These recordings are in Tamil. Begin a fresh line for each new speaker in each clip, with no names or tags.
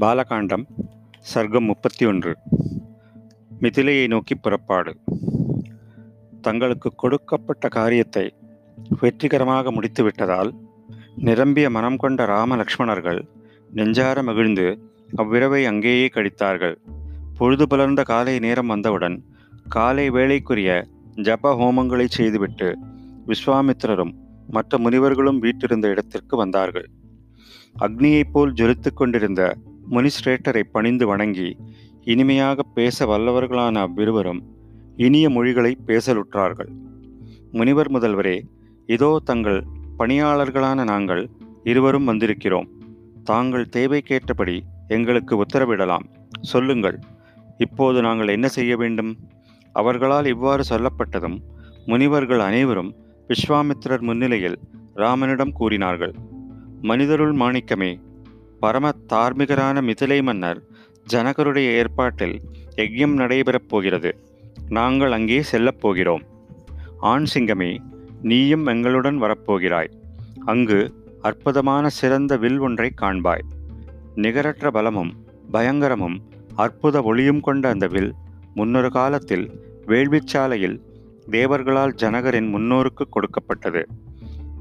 பாலகாண்டம் சர்க்கம் முப்பத்தி ஒன்று மிதிலையை நோக்கி புறப்பாடு. தங்களுக்கு கொடுக்கப்பட்ட காரியத்தை வெற்றிகரமாக முடித்துவிட்டதால் நிரம்பிய மனம் கொண்ட ராம லக்ஷ்மணர்கள் நெஞ்சார மகிழ்ந்து அவ்விரவை அங்கேயே கழித்தார்கள் பொழுது புலர்ந்த காலை நேரம் வந்தவுடன் காலை வேளைக்குரிய ஜப ஹோமங்களை செய்துவிட்டு விஸ்வாமித்திரரும் மற்ற முனிவர்களும் வீட்டிருந்த இடத்திற்கு வந்தார்கள். அக்னியைப் போல் ஜொலித்து கொண்டிருந்த முனிஸ்ரேட்டரை பணிந்து வணங்கி இனிமையாக பேச வல்லவர்களான அவ்விருவரும் இனிய மொழிகளை பேசலுற்றார்கள். முனிவர் முதல்வரே இதோ தங்கள் பணியாளர்களான நாங்கள் இருவரும் வந்திருக்கிறோம். தாங்கள் தேவைக்கேற்றபடி எங்களுக்கு உத்தரவிடலாம். சொல்லுங்கள் இப்போது நாங்கள் என்ன செய்ய வேண்டும்? அவர்களால் இவ்வாறு சொல்லப்பட்டதும் முனிவர்கள் அனைவரும் விஸ்வாமித்திரர் முன்னிலையில் ராமனிடம் கூறினார்கள் மனிதருள் மாணிக்கமே பரம தார்மிகரான மிதிலை மன்னர் ஜனகருடைய ஏற்பாட்டில் யஜ்யம் நடைபெறப் போகிறது. நாங்கள் அங்கே செல்லப் போகிறோம். ஆண் சிங்கமே நீயும் எங்களுடன் வரப்போகிறாய். அங்கு அற்புதமான சிறந்த வில் ஒன்றை காண்பாய். நிகரற்ற பலமும் பயங்கரமும் அற்புத ஒளியும் கொண்ட அந்த வில் முன்னொரு காலத்தில் வேள்விச்சாலையில் தேவர்களால் ஜனகரின் முன்னோருக்கு கொடுக்கப்பட்டது.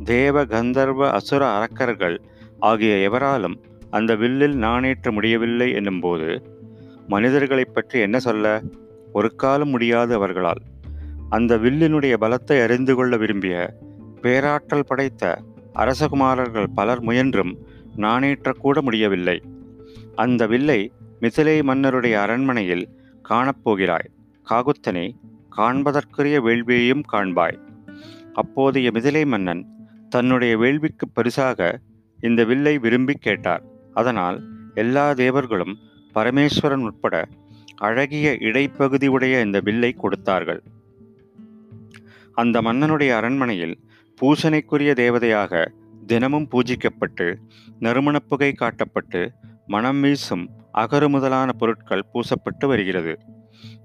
தேவ கந்தர்வ அசுர அரக்கர்கள் ஆகிய எவராலும் அந்த வில்லில் நாணேற்ற முடியவில்லை என்னும்போது மனிதர்களைப் பற்றி என்ன சொல்ல? ஒரு காலம் முடியாது அவர்களால். அந்த வில்லினுடைய பலத்தை அறிந்து கொள்ள விரும்பிய பேராற்றல் படைத்த அரசகுமாரர்கள் பலர் முயன்றும் நாணேற்றக்கூட முடியவில்லை. அந்த வில்லை மிதிலை மன்னருடைய அரண்மனையில் காணப்போகிறாய் காகுத்தனே காண்பதற்குரிய வேள்வியையும் காண்பாய். அப்போதைய மிதிலை மன்னன் தன்னுடைய வேள்விக்கு பரிசாக இந்த வில்லை விரும்பி கேட்டார். அதனால் எல்லா தேவர்களும் பரமேஸ்வரன் உட்பட அழகிய இடைப்பகுதி உடைய இந்த வில்லை கொடுத்தார்கள். அந்த மன்னனுடைய அரண்மனையில் பூசனைக்குரிய தேவதையாக தினமும் பூஜிக்கப்பட்டு நறுமணப் புகை காட்டப்பட்டு மனம் வீசும் அகரு முதலான பொருட்கள் பூசப்பட்டு வருகிறது.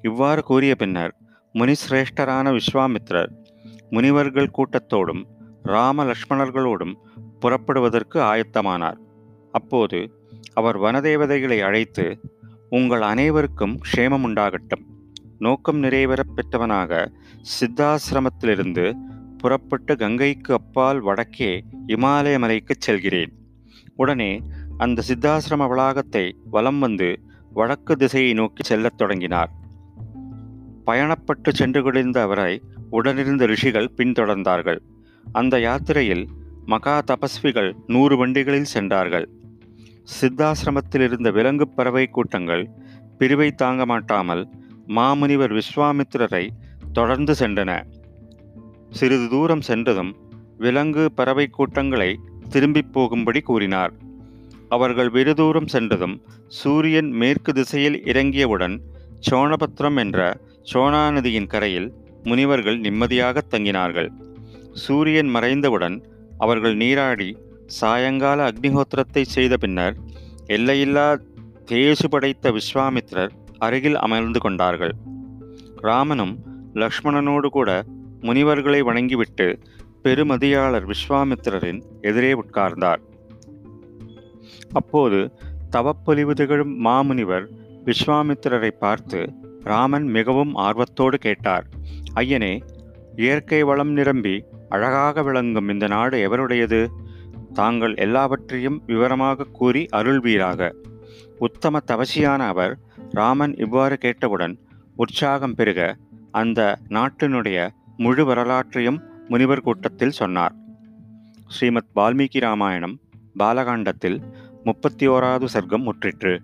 இவ்வாறு கூறிய பின்னர் முனிசிரேஷ்டரான விஸ்வாமித்ரர் முனிவர்கள் கூட்டத்தோடும் ராம லக்ஷ்மணர்களோடும் புறப்படுவதற்கு ஆயத்தமானார். அப்போது அவர் வனதேவதைகளை அழைத்து உங்கள் அனைவருக்கும் க்ஷேமம் உண்டாகட்டும் நோக்கம் நிறைவேறப் பெற்றவனாக சித்தாசிரமத்திலிருந்து புறப்பட்டு கங்கைக்கு அப்பால் வடக்கே இமாலய மலைக்கு செல்கிறேன். உடனே அந்த சித்தாசிரம வளாகத்தை வலம் வந்து வடக்கு திசையை நோக்கி செல்லத் தொடங்கினார். பயணப்பட்டு சென்று கொண்டிருந்த அவரை உடனிருந்த ரிஷிகள் பின்தொடர்ந்தார்கள். அந்த யாத்திரையில் மகா தபஸ்விகள் நூறு வண்டிகளில் சென்றார்கள். சித்தாசிரமத்தில் இருந்த விலங்கு பறவை கூட்டங்கள் பிரிவை தாங்க மாட்டாமல் மாமுனிவர் விஸ்வாமித்திரரை தொடர்ந்து சென்றன. சிறிது தூரம் சென்றதும் விலங்கு பறவை கூட்டங்களை திரும்பிப் போகும்படி கூறினார். அவர்கள் வெகு தூரம் சென்றதும் சூரியன் மேற்கு திசையில் இறங்கியவுடன் சோணபத்ரம் என்ற சோனா நதியின் கரையில் முனிவர்கள் நிம்மதியாக தங்கினார்கள். சூரியன் மறைந்தவுடன் அவர்கள் நீராடி சாயங்கால அக்னிஹோத்திரத்தை செய்த பின்னர் எல்லையில்லா தேசு படைத்த விஸ்வாமித்திரர் அருகில் அமர்ந்து கொண்டார்கள். ராமனும் லக்ஷ்மணனோடு கூட முனிவர்களை வணங்கிவிட்டு பெருமதியாளர் விஸ்வாமித்திரரின் எதிரே உட்கார்ந்தார். அப்போது தவப்பொலிவு திகழும் மாமுனிவர் விஸ்வாமித்திரரை பார்த்து ராமன் மிகவும் ஆர்வத்தோடு கேட்டார் ஐயனே இயற்கை வளம் நிரம்பி அழகாக விளங்கும் இந்த நாடு எவருடையது? தாங்கள் எல்லாவற்றையும் விவரமாக கூறி அருள்வீராக. உத்தம தவசியான அவர் ராமன் இவ்வாறு கேட்டவுடன் உற்சாகம் பெருக அந்த நாட்டினுடைய முழு வரலாற்றையும் முனிவர் கூட்டத்தில் சொன்னார். ஸ்ரீமத் வால்மீகி ராமாயணம் பாலகாண்டத்தில் முப்பத்தி ஓராவது சர்க்கம் முற்றிற்று.